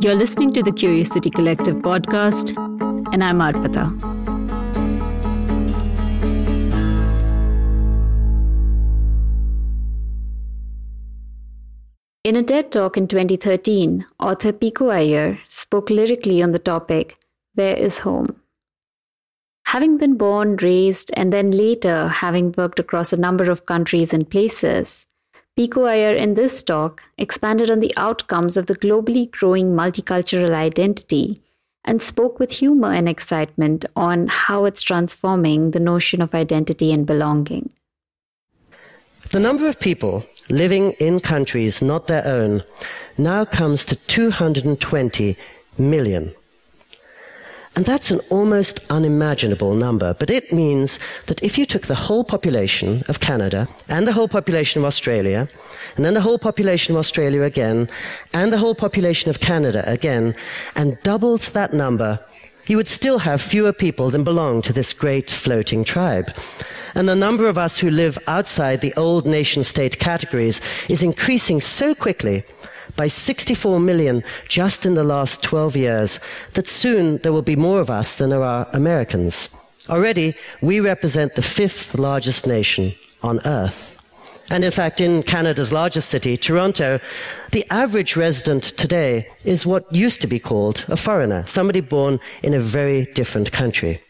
You're listening to the Curiosity Collective podcast, and I'm Arpita. In a TED talk in 2013, author Pico Iyer spoke lyrically on the topic, Where is Home? Having been born, raised, and then later having worked across a number of countries and places, Pico Iyer in this talk expanded on the outcomes of the globally growing multicultural identity and spoke with humor and excitement on how it's transforming the notion of identity and belonging. The number of people living in countries not their own now comes to 220 million. And that's an almost unimaginable number, but it means that if you took the whole population of Canada and the whole population of Australia, and then the whole population of Australia again, and the whole population of Canada again, and doubled that number, you would still have fewer people than belong to this great floating tribe. And the number of us who live outside the old nation state categories is increasing so quickly by 64 million just in the last 12 years that soon there will be more of us than there are Americans. Already, we represent the fifth largest nation on earth. And in fact, in Canada's largest city, Toronto, the average resident today is what used to be called a foreigner, somebody born in a very different country.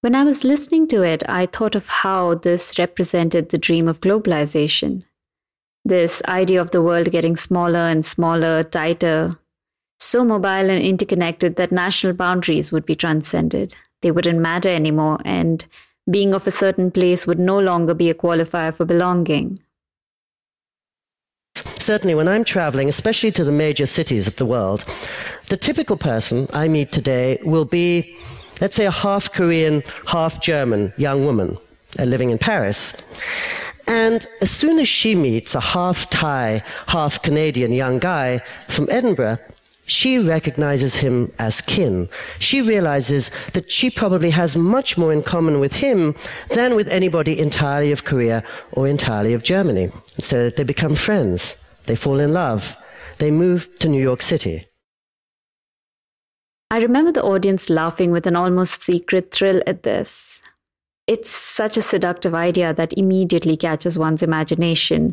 When I was listening to it, I thought of how this represented the dream of globalization this idea of the world getting smaller and smaller, tighter, so mobile and interconnected that national boundaries would be transcended. They wouldn't matter anymore, and being of a certain place would no longer be a qualifier for belonging. Certainly, when I'm traveling, especially to the major cities of the world, the typical person I meet today will be, let's say, a half Korean, half German young woman uh, living in Paris. And as soon as she meets a half Thai, half Canadian young guy from Edinburgh, she recognizes him as kin. She realizes that she probably has much more in common with him than with anybody entirely of Korea or entirely of Germany. So they become friends. They fall in love. They move to New York City. I remember the audience laughing with an almost secret thrill at this it's such a seductive idea that immediately catches one's imagination.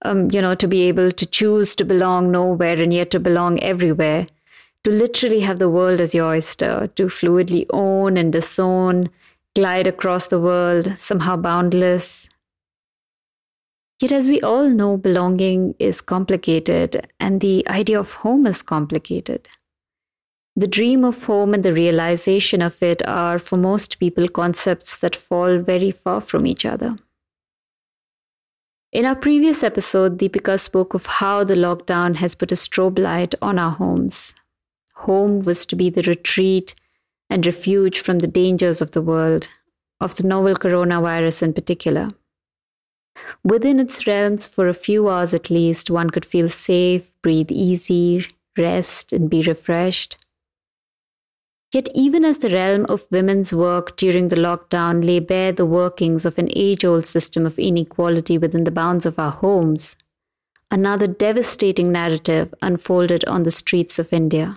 Um, you know, to be able to choose to belong nowhere and yet to belong everywhere, to literally have the world as your oyster, to fluidly own and disown, glide across the world, somehow boundless. Yet, as we all know, belonging is complicated and the idea of home is complicated. The dream of home and the realization of it are, for most people, concepts that fall very far from each other. In our previous episode, Deepika spoke of how the lockdown has put a strobe light on our homes. Home was to be the retreat and refuge from the dangers of the world, of the novel coronavirus in particular. Within its realms, for a few hours at least, one could feel safe, breathe easy, rest, and be refreshed. Yet, even as the realm of women's work during the lockdown lay bare the workings of an age old system of inequality within the bounds of our homes, another devastating narrative unfolded on the streets of India.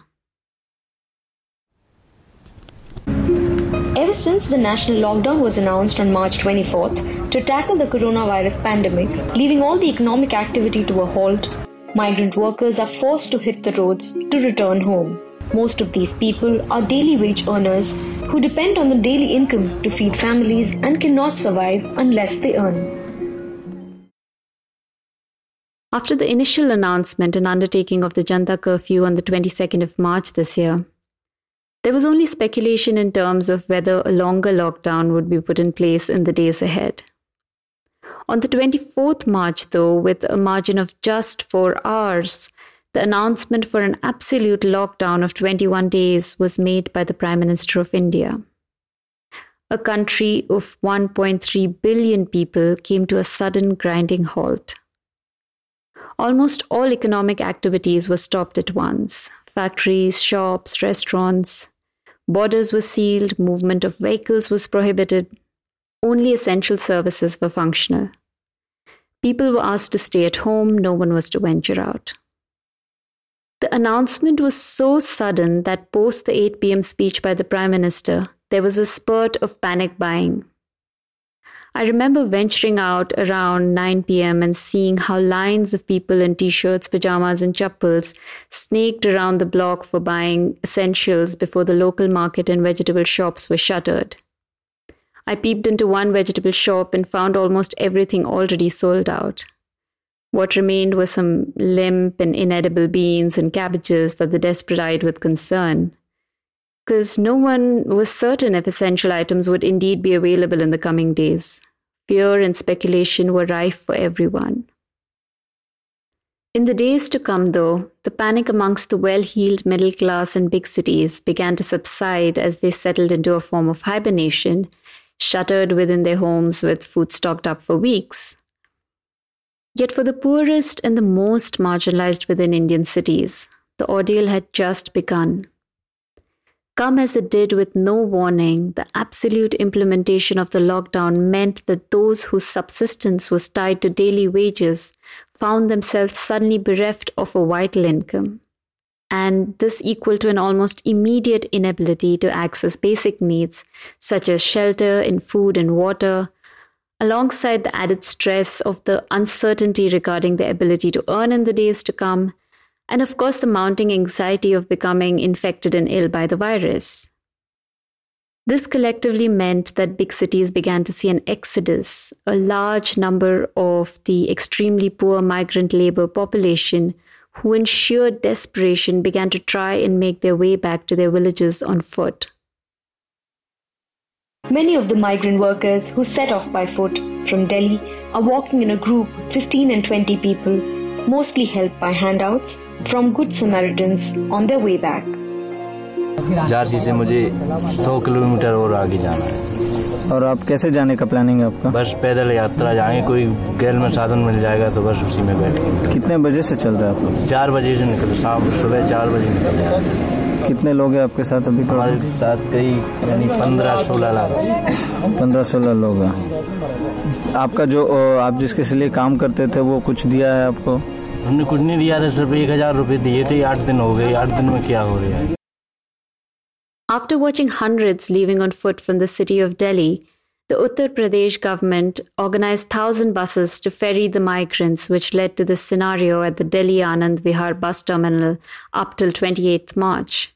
Ever since the national lockdown was announced on March 24th to tackle the coronavirus pandemic, leaving all the economic activity to a halt, migrant workers are forced to hit the roads to return home. Most of these people are daily wage earners who depend on the daily income to feed families and cannot survive unless they earn. After the initial announcement and undertaking of the Janta curfew on the 22nd of March this year, there was only speculation in terms of whether a longer lockdown would be put in place in the days ahead. On the 24th March, though, with a margin of just four hours, the announcement for an absolute lockdown of 21 days was made by the Prime Minister of India. A country of 1.3 billion people came to a sudden grinding halt. Almost all economic activities were stopped at once factories, shops, restaurants. Borders were sealed, movement of vehicles was prohibited. Only essential services were functional. People were asked to stay at home, no one was to venture out. The announcement was so sudden that post the 8 pm speech by the Prime Minister, there was a spurt of panic buying. I remember venturing out around 9 pm and seeing how lines of people in t shirts, pajamas, and chappals snaked around the block for buying essentials before the local market and vegetable shops were shuttered. I peeped into one vegetable shop and found almost everything already sold out. What remained were some limp and inedible beans and cabbages that the desperate eyed with concern because no one was certain if essential items would indeed be available in the coming days. Fear and speculation were rife for everyone. In the days to come, though, the panic amongst the well heeled middle class in big cities began to subside as they settled into a form of hibernation, shuttered within their homes with food stocked up for weeks. Yet, for the poorest and the most marginalized within Indian cities, the ordeal had just begun. Come as it did with no warning, the absolute implementation of the lockdown meant that those whose subsistence was tied to daily wages found themselves suddenly bereft of a vital income. And this equal to an almost immediate inability to access basic needs such as shelter and food and water, alongside the added stress of the uncertainty regarding their ability to earn in the days to come and of course, the mounting anxiety of becoming infected and ill by the virus. This collectively meant that big cities began to see an exodus, a large number of the extremely poor migrant labor population who, in sheer desperation, began to try and make their way back to their villages on foot. Many of the migrant workers who set off by foot from Delhi are walking in a group, 15 and 20 people, mostly helped by handouts from Good Samaritans on their way back. Jhansi से मुझे 100 kilometre और आगे जाना है और आप कैसे जाने का प्लानिंग है आपका बस पैदल यात्रा जाएंगे कोई गैल में साधन मिल जाएगा तो बस उसी में बैठेंगे कितने बजे से चल रहा है आप लोग चार बजे से निकल शाम सुबह चार बजे निकल जाएंगे कितने लोग हैं आपके साथ अभी हमारे साथ कई यानी पंद्रह सोलह लाख पंद्रह सोलह लोग हैं आपका जो आप जिसके लिए काम करते थे वो कुछ दिया है आपको हमने कुछ नहीं दिया था सिर्फ़ एक हज़ार रुपए दिए थे आठ दिन हो गए आठ दिन में क्या हो रहा है After watching hundreds leaving on foot from the city of Delhi, the Uttar Pradesh government organized thousand buses to ferry the migrants, which led to this scenario at the Delhi Anand Vihar bus terminal up till 28th March.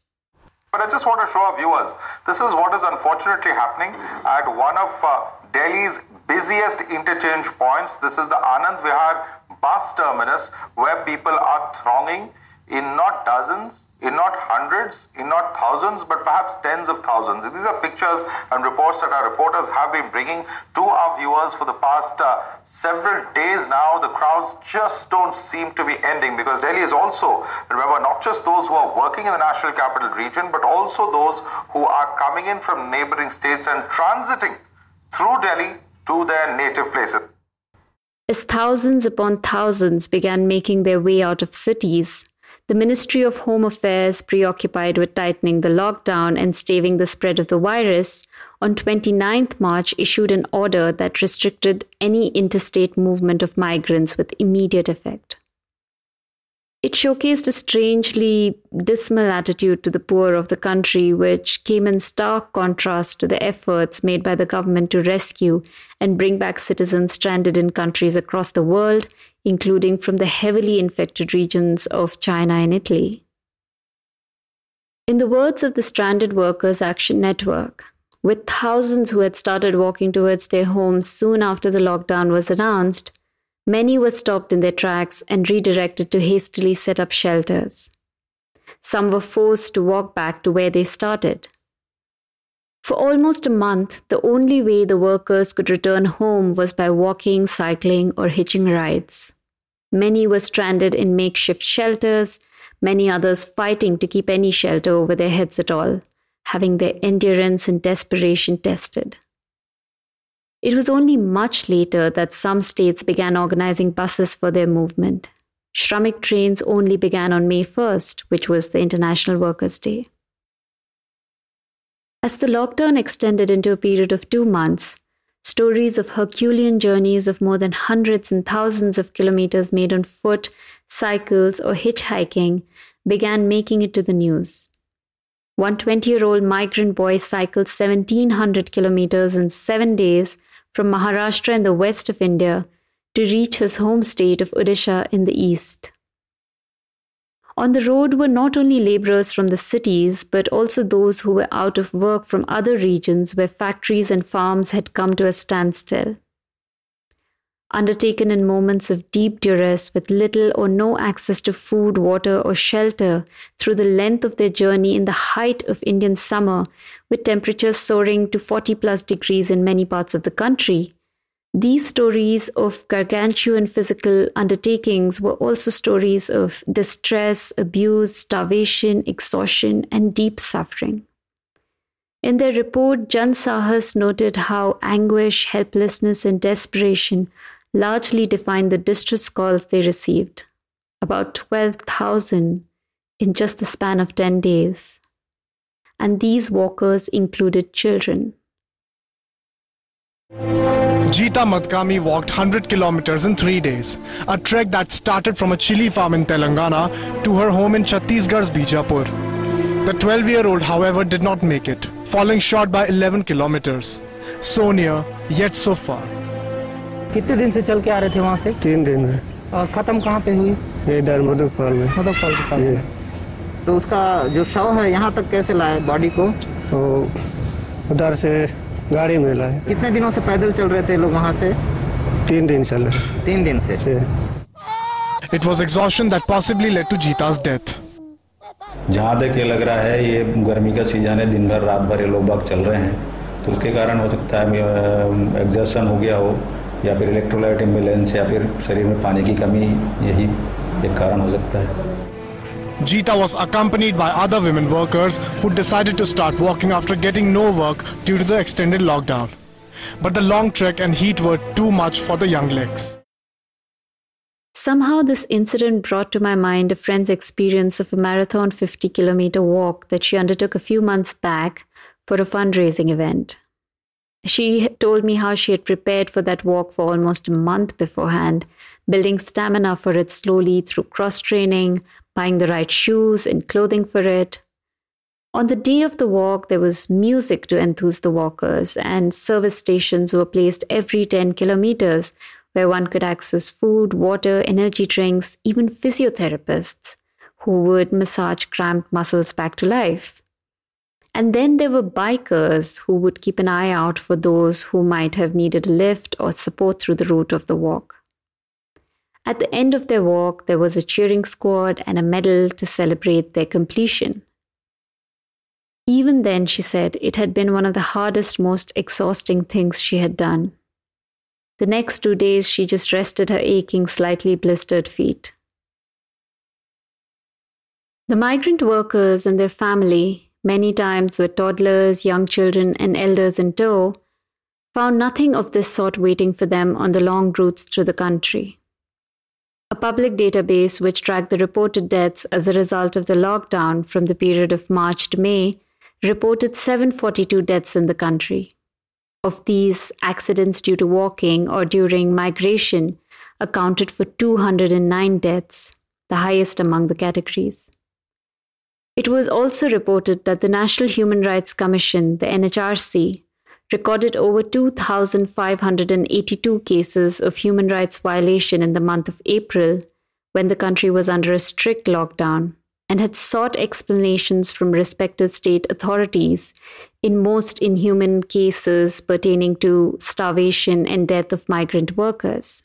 But I just want to show our viewers this is what is unfortunately happening at one of uh, Delhi's busiest interchange points. This is the Anand Vihar bus terminus where people are thronging in not dozens, in not hundreds, in not thousands, but perhaps tens of thousands. These are pictures and reports that our reporters have been bringing to our viewers for the past uh, several days now. The crowds just don't seem to be ending because Delhi is also, remember, not just those who are working in the national capital region, but also those who are coming in from neighboring states and transiting through Delhi to their native places. As thousands upon thousands began making their way out of cities, the Ministry of Home Affairs, preoccupied with tightening the lockdown and staving the spread of the virus, on 29th March issued an order that restricted any interstate movement of migrants with immediate effect. It showcased a strangely dismal attitude to the poor of the country, which came in stark contrast to the efforts made by the government to rescue and bring back citizens stranded in countries across the world, including from the heavily infected regions of China and Italy. In the words of the Stranded Workers Action Network, with thousands who had started walking towards their homes soon after the lockdown was announced, Many were stopped in their tracks and redirected to hastily set up shelters. Some were forced to walk back to where they started. For almost a month, the only way the workers could return home was by walking, cycling, or hitching rides. Many were stranded in makeshift shelters, many others fighting to keep any shelter over their heads at all, having their endurance and desperation tested. It was only much later that some states began organizing buses for their movement. Shramik trains only began on May 1st, which was the International Workers' Day. As the lockdown extended into a period of two months, stories of Herculean journeys of more than hundreds and thousands of kilometers made on foot, cycles, or hitchhiking began making it to the news. One 20 year old migrant boy cycled 1700 kilometers in seven days from Maharashtra in the west of India to reach his home state of Odisha in the east. On the road were not only laborers from the cities, but also those who were out of work from other regions where factories and farms had come to a standstill undertaken in moments of deep duress with little or no access to food, water, or shelter through the length of their journey in the height of Indian summer, with temperatures soaring to 40 plus degrees in many parts of the country. These stories of gargantuan physical undertakings were also stories of distress, abuse, starvation, exhaustion, and deep suffering. In their report, Jan Sahas noted how anguish, helplessness, and desperation largely defined the distress calls they received, about 12,000 in just the span of 10 days. And these walkers included children. Geeta Madkami walked 100 kilometers in three days, a trek that started from a chili farm in Telangana to her home in Chhattisgarh's Bijapur. The 12 year old, however, did not make it, falling short by 11 kilometers. So near, yet so far. कितने दिन से चल के आ रहे थे वहाँ से? तीन दिन में और खत्म कहाँ पे हुई? ये इधर मधुपाल में। मधुपाल के पास। तो उसका जो शव है यहाँ तक कैसे लाए बॉडी को? तो उधर से गाड़ी में लाए। कितने दिनों से पैदल चल रहे थे लोग वहाँ से? तीन दिन चले। तीन दिन से। It was exhaustion that possibly led to Jeeta's death. जहाँ तक ये लग रहा है ये गर्मी का सीज़न है दिन भर रात भर ये लोग बाग चल रहे हैं। तो उसके कारण हो सकता है एग्जर्शन हो गया हो। या फिर इलेक्ट्रोलाइट इम्बेलेंस या फिर शरीर में पानी की कमी यही एक कारण हो सकता है Jeeta was accompanied by other women workers who decided to start walking after getting no work due to the extended lockdown. But the long trek and heat were too much for the young legs. Somehow, this incident brought to my mind a friend's experience of a marathon 50 kilometer walk that she undertook a few months back for a fundraising event. She told me how she had prepared for that walk for almost a month beforehand, building stamina for it slowly through cross training, buying the right shoes and clothing for it. On the day of the walk, there was music to enthuse the walkers, and service stations were placed every 10 kilometers where one could access food, water, energy drinks, even physiotherapists who would massage cramped muscles back to life. And then there were bikers who would keep an eye out for those who might have needed a lift or support through the route of the walk. At the end of their walk, there was a cheering squad and a medal to celebrate their completion. Even then, she said, it had been one of the hardest, most exhausting things she had done. The next two days, she just rested her aching, slightly blistered feet. The migrant workers and their family many times with toddlers, young children, and elders in tow, found nothing of this sort waiting for them on the long routes through the country. A public database which tracked the reported deaths as a result of the lockdown from the period of March to May reported 742 deaths in the country. Of these, accidents due to walking or during migration accounted for 209 deaths, the highest among the categories. It was also reported that the National Human Rights Commission, the NHRC, recorded over 2,582 cases of human rights violation in the month of April when the country was under a strict lockdown and had sought explanations from respective state authorities in most inhuman cases pertaining to starvation and death of migrant workers.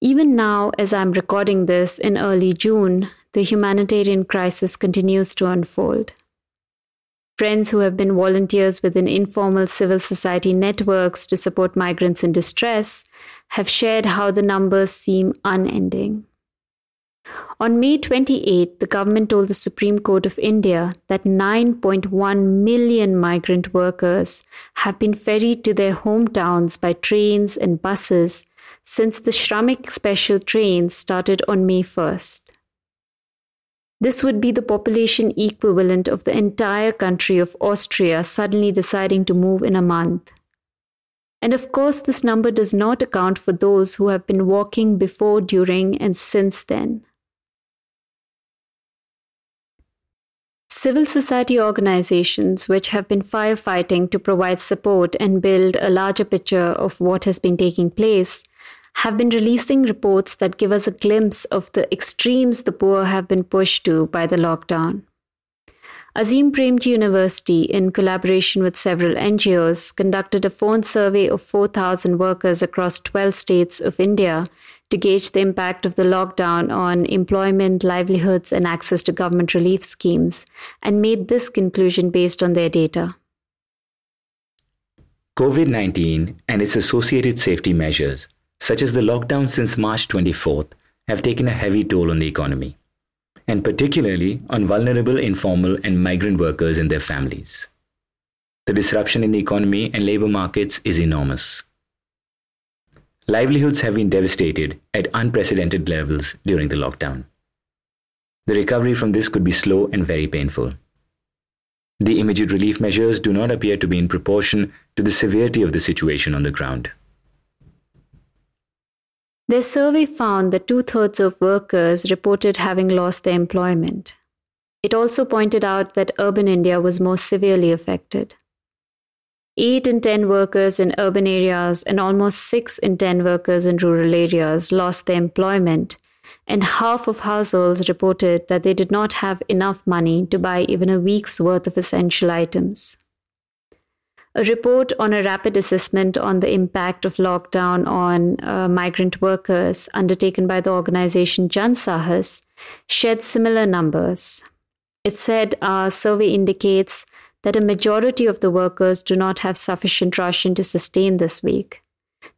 Even now, as I'm recording this in early June, the humanitarian crisis continues to unfold. Friends who have been volunteers within informal civil society networks to support migrants in distress have shared how the numbers seem unending. On May 28, the government told the Supreme Court of India that 9.1 million migrant workers have been ferried to their hometowns by trains and buses since the Shramik special trains started on May 1st. This would be the population equivalent of the entire country of Austria suddenly deciding to move in a month. And of course, this number does not account for those who have been walking before, during, and since then. Civil society organizations, which have been firefighting to provide support and build a larger picture of what has been taking place, have been releasing reports that give us a glimpse of the extremes the poor have been pushed to by the lockdown. Azim Premji University, in collaboration with several NGOs, conducted a phone survey of 4,000 workers across 12 states of India to gauge the impact of the lockdown on employment, livelihoods, and access to government relief schemes, and made this conclusion based on their data. COVID 19 and its associated safety measures, such as the lockdown since March 24th, have taken a heavy toll on the economy, and particularly on vulnerable informal and migrant workers and their families. The disruption in the economy and labor markets is enormous. Livelihoods have been devastated at unprecedented levels during the lockdown. The recovery from this could be slow and very painful. The immediate relief measures do not appear to be in proportion to the severity of the situation on the ground. Their survey found that two thirds of workers reported having lost their employment. It also pointed out that urban India was most severely affected. 8 in 10 workers in urban areas and almost 6 in 10 workers in rural areas lost their employment, and half of households reported that they did not have enough money to buy even a week's worth of essential items. A report on a rapid assessment on the impact of lockdown on uh, migrant workers, undertaken by the organization Jan Sahas, shed similar numbers. It said our survey indicates that a majority of the workers do not have sufficient ration to sustain this week.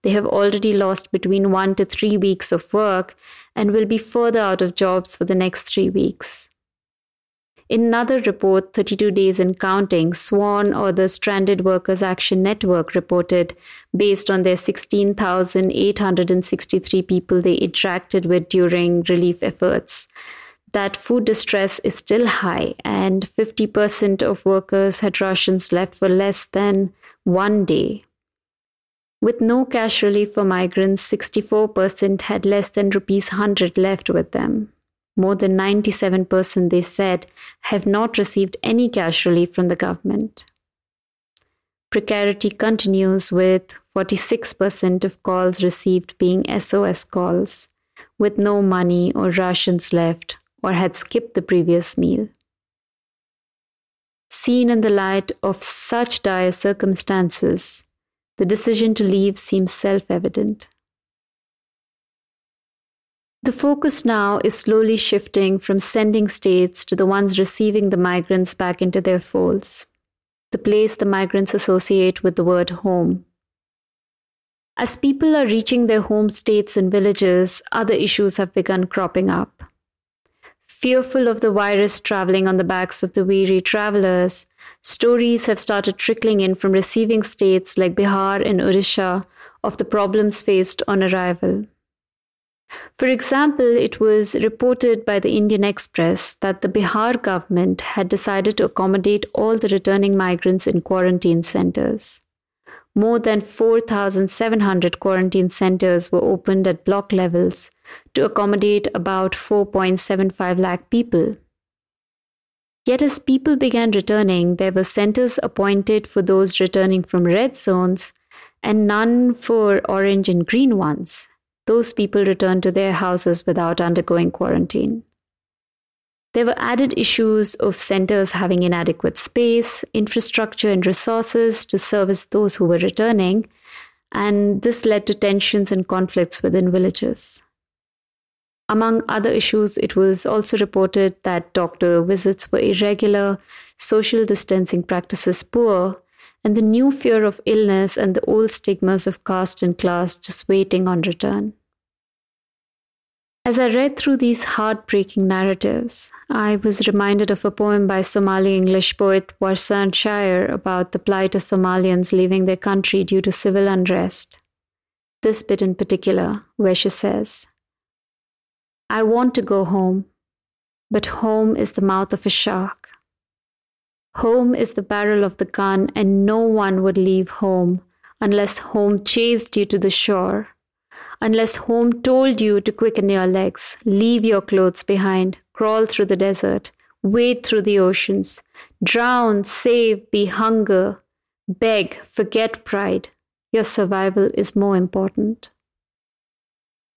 They have already lost between one to three weeks of work and will be further out of jobs for the next three weeks. In another report, 32 Days and Counting, SWAN or the Stranded Workers Action Network reported, based on their 16,863 people they interacted with during relief efforts, that food distress is still high, and 50% of workers had rations left for less than one day. With no cash relief for migrants, 64% had less than rupees 100 left with them. More than 97%, they said, have not received any cash relief from the government. Precarity continues with 46% of calls received being SOS calls, with no money or rations left or had skipped the previous meal. Seen in the light of such dire circumstances, the decision to leave seems self evident. The focus now is slowly shifting from sending states to the ones receiving the migrants back into their folds, the place the migrants associate with the word home. As people are reaching their home states and villages, other issues have begun cropping up. Fearful of the virus traveling on the backs of the weary travelers, stories have started trickling in from receiving states like Bihar and Odisha of the problems faced on arrival. For example, it was reported by the Indian Express that the Bihar government had decided to accommodate all the returning migrants in quarantine centers. More than 4,700 quarantine centers were opened at block levels to accommodate about 4.75 lakh people. Yet, as people began returning, there were centers appointed for those returning from red zones and none for orange and green ones. Those people returned to their houses without undergoing quarantine. There were added issues of centers having inadequate space, infrastructure, and resources to service those who were returning, and this led to tensions and conflicts within villages. Among other issues, it was also reported that doctor visits were irregular, social distancing practices poor, and the new fear of illness and the old stigmas of caste and class just waiting on return. As I read through these heartbreaking narratives, I was reminded of a poem by Somali English poet Warsan Shire about the plight of Somalians leaving their country due to civil unrest. This bit in particular, where she says, I want to go home, but home is the mouth of a shark. Home is the barrel of the gun, and no one would leave home unless home chased you to the shore, unless home told you to quicken your legs, leave your clothes behind, crawl through the desert, wade through the oceans, drown, save, be hunger, beg, forget pride. Your survival is more important.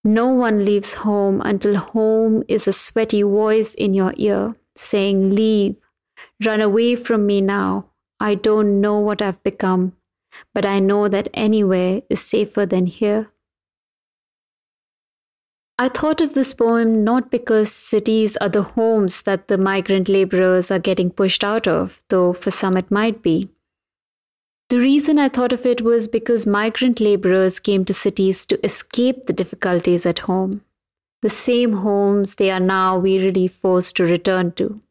No one leaves home until home is a sweaty voice in your ear saying, Leave, run away from me now. I don't know what I've become, but I know that anywhere is safer than here. I thought of this poem not because cities are the homes that the migrant laborers are getting pushed out of, though for some it might be. The reason I thought of it was because migrant laborers came to cities to escape the difficulties at home, the same homes they are now wearily forced to return to.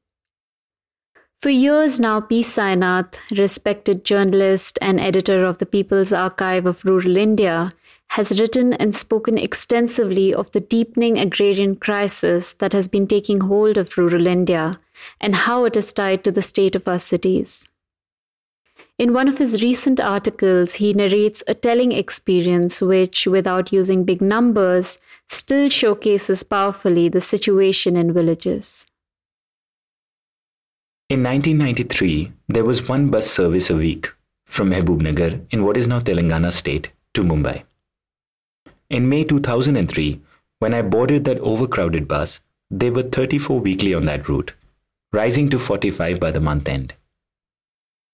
For years now, P. Sainath, respected journalist and editor of the People's Archive of Rural India, has written and spoken extensively of the deepening agrarian crisis that has been taking hold of rural India and how it is tied to the state of our cities. In one of his recent articles, he narrates a telling experience which, without using big numbers, still showcases powerfully the situation in villages. In 1993, there was one bus service a week from Mehbubnagar in what is now Telangana state to Mumbai. In May 2003, when I boarded that overcrowded bus, there were 34 weekly on that route, rising to 45 by the month end.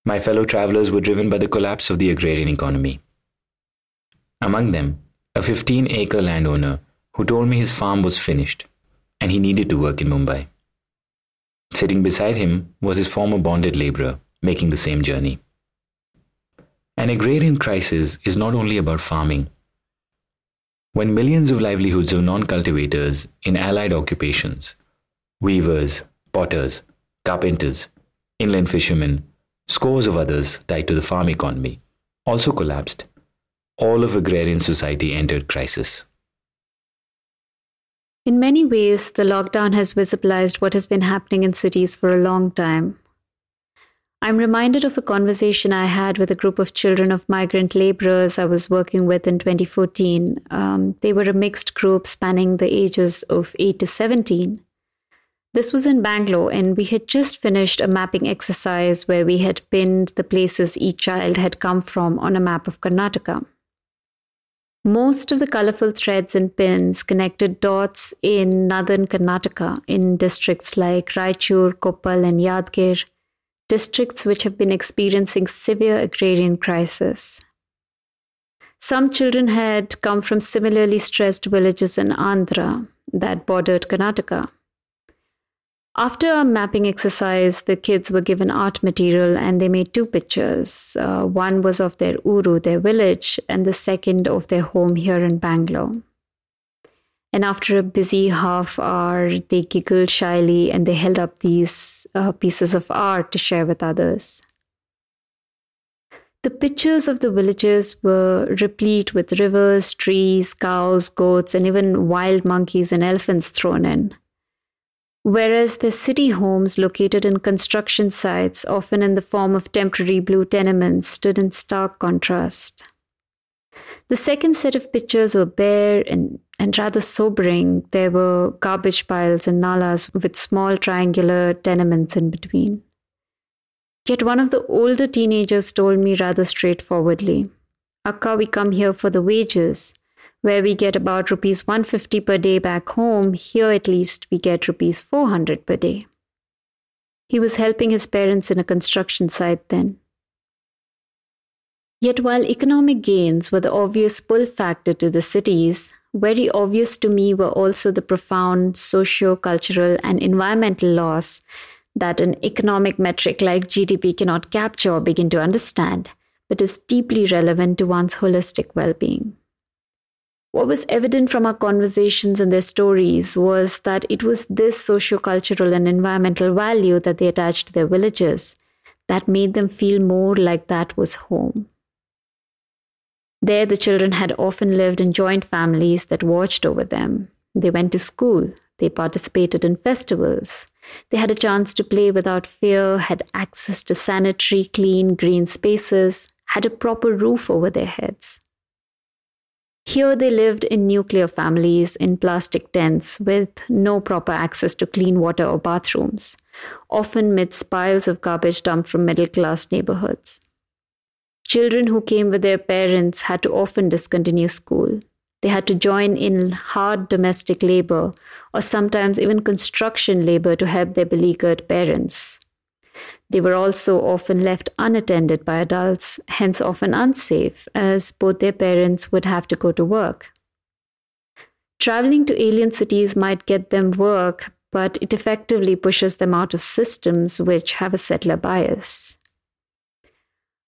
My fellow travelers were driven by the collapse of the agrarian economy. Among them, a 15 acre landowner who told me his farm was finished and he needed to work in Mumbai. Sitting beside him was his former bonded laborer making the same journey. An agrarian crisis is not only about farming. When millions of livelihoods of non cultivators in allied occupations, weavers, potters, carpenters, inland fishermen, Scores of others tied to the farm economy also collapsed. All of agrarian society entered crisis. In many ways, the lockdown has visibilized what has been happening in cities for a long time. I'm reminded of a conversation I had with a group of children of migrant laborers I was working with in 2014. Um, they were a mixed group spanning the ages of 8 to 17. This was in Bangalore, and we had just finished a mapping exercise where we had pinned the places each child had come from on a map of Karnataka. Most of the colorful threads and pins connected dots in northern Karnataka in districts like Raichur, Koppal, and Yadgir, districts which have been experiencing severe agrarian crisis. Some children had come from similarly stressed villages in Andhra that bordered Karnataka. After a mapping exercise, the kids were given art material and they made two pictures. Uh, one was of their uru, their village, and the second of their home here in Bangalore. And after a busy half hour, they giggled shyly and they held up these uh, pieces of art to share with others. The pictures of the villages were replete with rivers, trees, cows, goats, and even wild monkeys and elephants thrown in whereas the city homes located in construction sites, often in the form of temporary blue tenements, stood in stark contrast. The second set of pictures were bare and, and rather sobering. There were garbage piles and nalas with small triangular tenements in between. Yet one of the older teenagers told me rather straightforwardly Akka, we come here for the wages where we get about rupees 150 per day back home, here at least we get rupees 400 per day. He was helping his parents in a construction site then. Yet, while economic gains were the obvious pull factor to the cities, very obvious to me were also the profound socio cultural and environmental loss that an economic metric like GDP cannot capture or begin to understand, but is deeply relevant to one's holistic well being. What was evident from our conversations and their stories was that it was this sociocultural and environmental value that they attached to their villages that made them feel more like that was home. There, the children had often lived in joint families that watched over them. They went to school, they participated in festivals, They had a chance to play without fear, had access to sanitary, clean, green spaces, had a proper roof over their heads. Here they lived in nuclear families in plastic tents with no proper access to clean water or bathrooms, often midst piles of garbage dumped from middle class neighborhoods. Children who came with their parents had to often discontinue school. They had to join in hard domestic labor or sometimes even construction labor to help their beleaguered parents. They were also often left unattended by adults, hence often unsafe, as both their parents would have to go to work. Traveling to alien cities might get them work, but it effectively pushes them out of systems which have a settler bias.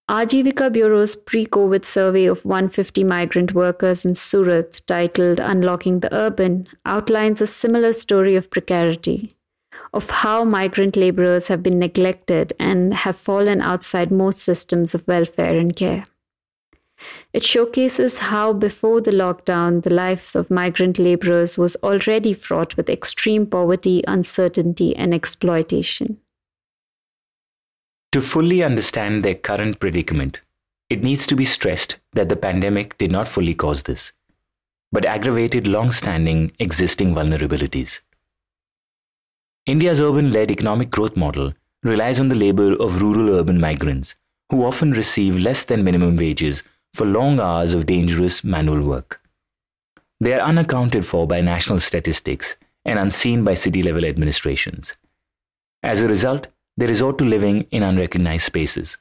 Aajeevika Bureau's pre COVID survey of 150 migrant workers in Surat, titled Unlocking the Urban, outlines a similar story of precarity of how migrant laborers have been neglected and have fallen outside most systems of welfare and care. It showcases how, before the lockdown, the lives of migrant laborers was already fraught with extreme poverty, uncertainty, and exploitation. To fully understand their current predicament, it needs to be stressed that the pandemic did not fully cause this, but aggravated long standing existing vulnerabilities. India's urban led economic growth model relies on the labor of rural urban migrants who often receive less than minimum wages for long hours of dangerous manual work. They are unaccounted for by national statistics and unseen by city level administrations. As a result, they resort to living in unrecognized spaces,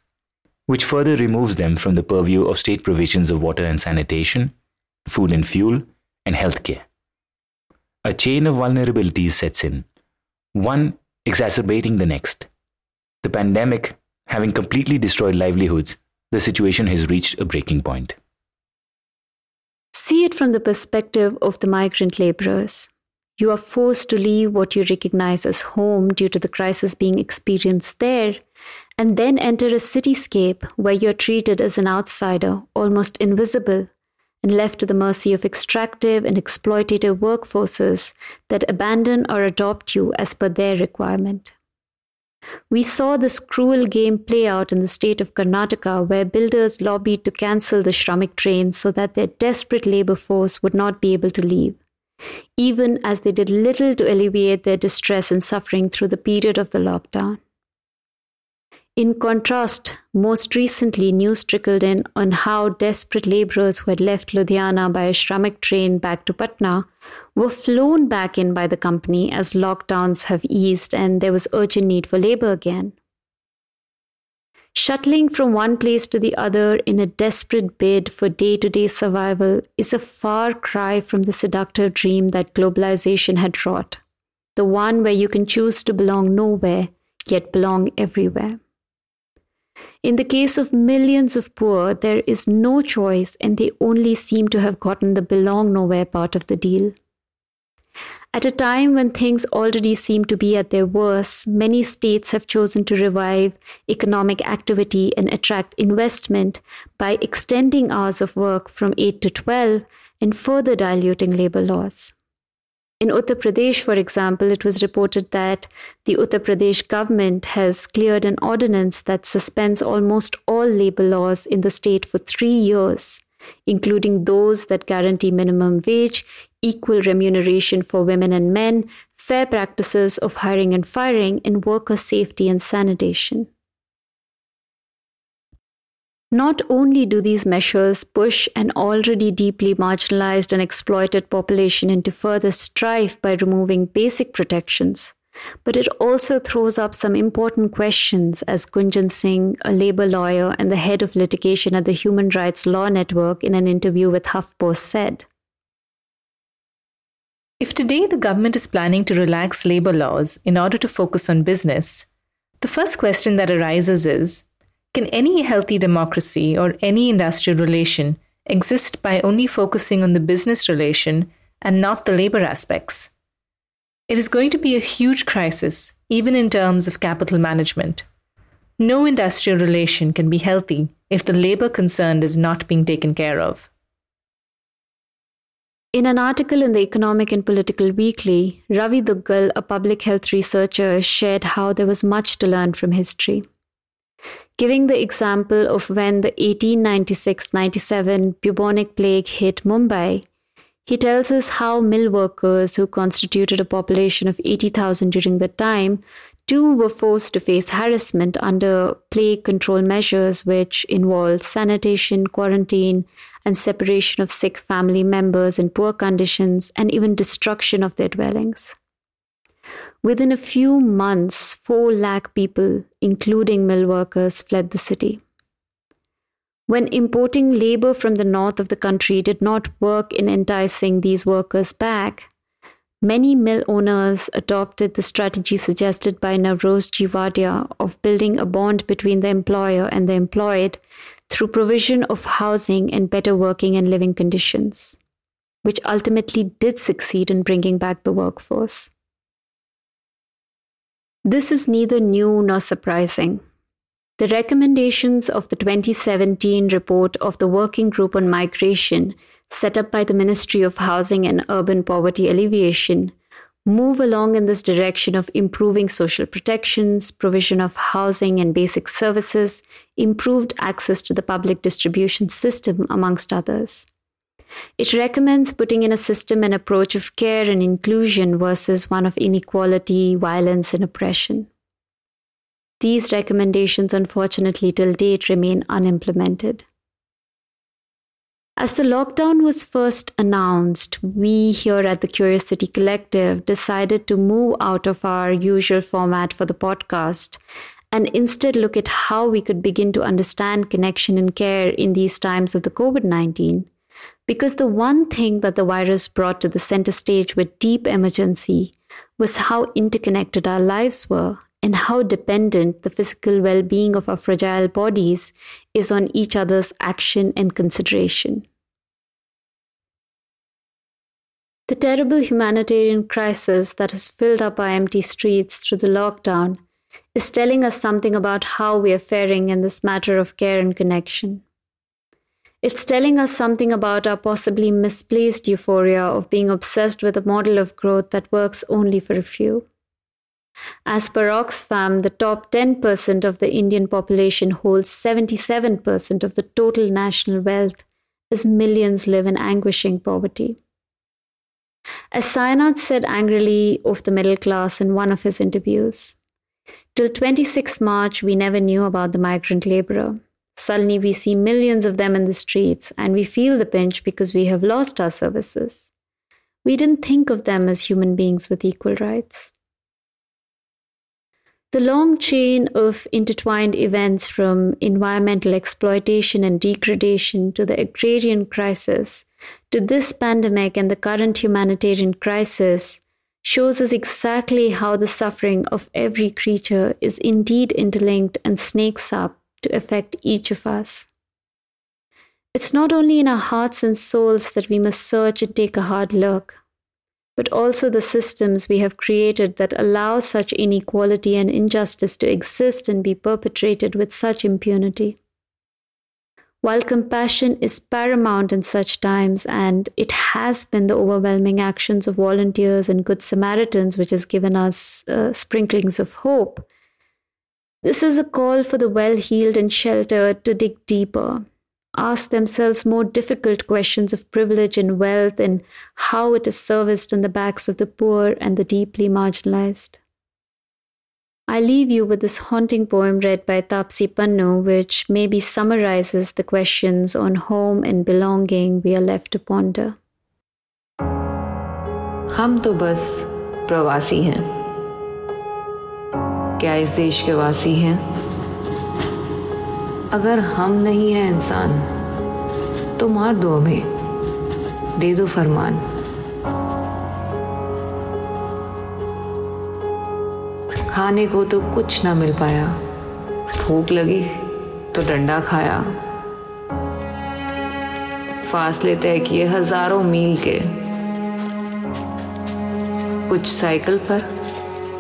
which further removes them from the purview of state provisions of water and sanitation, food and fuel, and healthcare. A chain of vulnerabilities sets in one exacerbating the next. The pandemic having completely destroyed livelihoods, the situation has reached a breaking point. See it from the perspective of the migrant laborers. You are forced to leave what you recognize as home due to the crisis being experienced there, and then enter a cityscape where you're treated as an outsider, almost invisible, and left to the mercy of extractive and exploitative workforces that abandon or adopt you as per their requirement. We saw this cruel game play out in the state of Karnataka, where builders lobbied to cancel the Shramik train so that their desperate labor force would not be able to leave, even as they did little to alleviate their distress and suffering through the period of the lockdown. In contrast, most recently, news trickled in on how desperate laborers who had left Ludhiana by a Shramik train back to Patna were flown back in by the company as lockdowns have eased and there was urgent need for labor again. Shuttling from one place to the other in a desperate bid for day to day survival is a far cry from the seductive dream that globalization had wrought, the one where you can choose to belong nowhere, yet belong everywhere. In the case of millions of poor, there is no choice and they only seem to have gotten the belong nowhere part of the deal. At a time when things already seem to be at their worst, many states have chosen to revive economic activity and attract investment by extending hours of work from 8 to 12 and further diluting labor laws. In Uttar Pradesh, for example, it was reported that the Uttar Pradesh government has cleared an ordinance that suspends almost all labor laws in the state for three years, including those that guarantee minimum wage, equal remuneration for women and men, fair practices of hiring and firing, and worker safety and sanitation. Not only do these measures push an already deeply marginalized and exploited population into further strife by removing basic protections, but it also throws up some important questions, as Gunjan Singh, a labor lawyer and the head of litigation at the Human Rights Law Network, in an interview with HuffPost said. If today the government is planning to relax labor laws in order to focus on business, the first question that arises is can any healthy democracy or any industrial relation exist by only focusing on the business relation and not the labor aspects? It is going to be a huge crisis, even in terms of capital management. No industrial relation can be healthy if the labor concerned is not being taken care of. In an article in the Economic and Political Weekly, Ravi Duggal, a public health researcher, shared how there was much to learn from history. Giving the example of when the 1896 97 bubonic plague hit Mumbai, he tells us how mill workers, who constituted a population of 80,000 during that time, too were forced to face harassment under plague control measures, which involved sanitation, quarantine, and separation of sick family members in poor conditions, and even destruction of their dwellings. Within a few months, 4 lakh people, including mill workers, fled the city. When importing labor from the north of the country did not work in enticing these workers back, many mill owners adopted the strategy suggested by Navroz Jivadia of building a bond between the employer and the employed through provision of housing and better working and living conditions, which ultimately did succeed in bringing back the workforce. This is neither new nor surprising. The recommendations of the 2017 report of the Working Group on Migration, set up by the Ministry of Housing and Urban Poverty Alleviation, move along in this direction of improving social protections, provision of housing and basic services, improved access to the public distribution system, amongst others. It recommends putting in a system and approach of care and inclusion versus one of inequality, violence, and oppression. These recommendations, unfortunately, till date remain unimplemented. As the lockdown was first announced, we here at the Curiosity Collective decided to move out of our usual format for the podcast and instead look at how we could begin to understand connection and care in these times of the COVID 19. Because the one thing that the virus brought to the center stage with deep emergency was how interconnected our lives were and how dependent the physical well being of our fragile bodies is on each other's action and consideration. The terrible humanitarian crisis that has filled up our empty streets through the lockdown is telling us something about how we are faring in this matter of care and connection. It's telling us something about our possibly misplaced euphoria of being obsessed with a model of growth that works only for a few. As per Oxfam, the top 10% of the Indian population holds 77% of the total national wealth, as millions live in anguishing poverty. As Sainath said angrily of the middle class in one of his interviews, till 26 March, we never knew about the migrant laborer. Suddenly, we see millions of them in the streets, and we feel the pinch because we have lost our services. We didn't think of them as human beings with equal rights. The long chain of intertwined events from environmental exploitation and degradation to the agrarian crisis to this pandemic and the current humanitarian crisis shows us exactly how the suffering of every creature is indeed interlinked and snakes up to affect each of us. It's not only in our hearts and souls that we must search and take a hard look but also the systems we have created that allow such inequality and injustice to exist and be perpetrated with such impunity. While compassion is paramount in such times, and it has been the overwhelming actions of volunteers and Good Samaritans which has given us uh, sprinklings of hope, this is a call for the well heeled and sheltered to dig deeper, ask themselves more difficult questions of privilege and wealth and how it is serviced on the backs of the poor and the deeply marginalized. I leave you with this haunting poem read by Taapsee Pannu, which maybe summarizes the questions on home and belonging we are left to ponder. हम तो बस प्रवासी हैं क्या इस देश के वासी हैं? अगर हम नहीं हैं इंसान तो मार दो हमें। दे दो फरमान। खाने को तो कुछ ना मिल पाया। भूख लगी तो डंडा खाया। फासले तय किए हज़ारों मील के। कुछ साइकिल पर,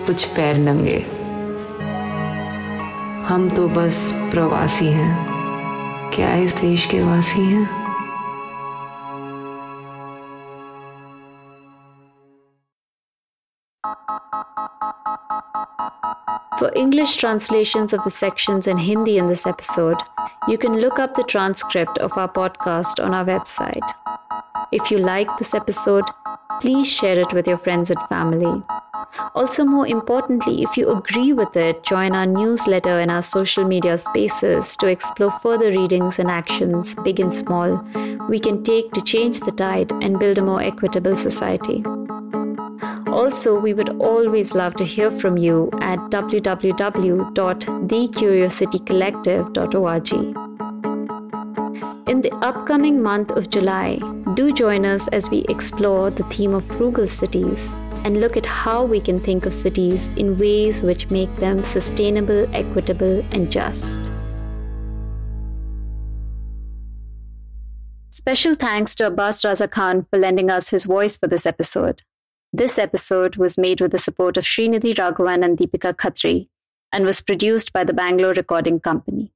कुछ पैर नंगे। हम तो बस प्रवासी हैं क्या इस देश के वासी हैं For English translations of the sections in Hindi in this episode, you can look up the transcript of our podcast on our website. If you like this episode, please share it with your friends and family. Also, more importantly, if you agree with it, join our newsletter and our social media spaces to explore further readings and actions, big and small, we can take to change the tide and build a more equitable society. Also, we would always love to hear from you at www.thecuriositycollective.org. In the upcoming month of July, do join us as we explore the theme of frugal cities and look at how we can think of cities in ways which make them sustainable, equitable, and just. Special thanks to Abbas Raza Khan for lending us his voice for this episode. This episode was made with the support of Srinidhi Raghavan and Deepika Khatri and was produced by the Bangalore Recording Company.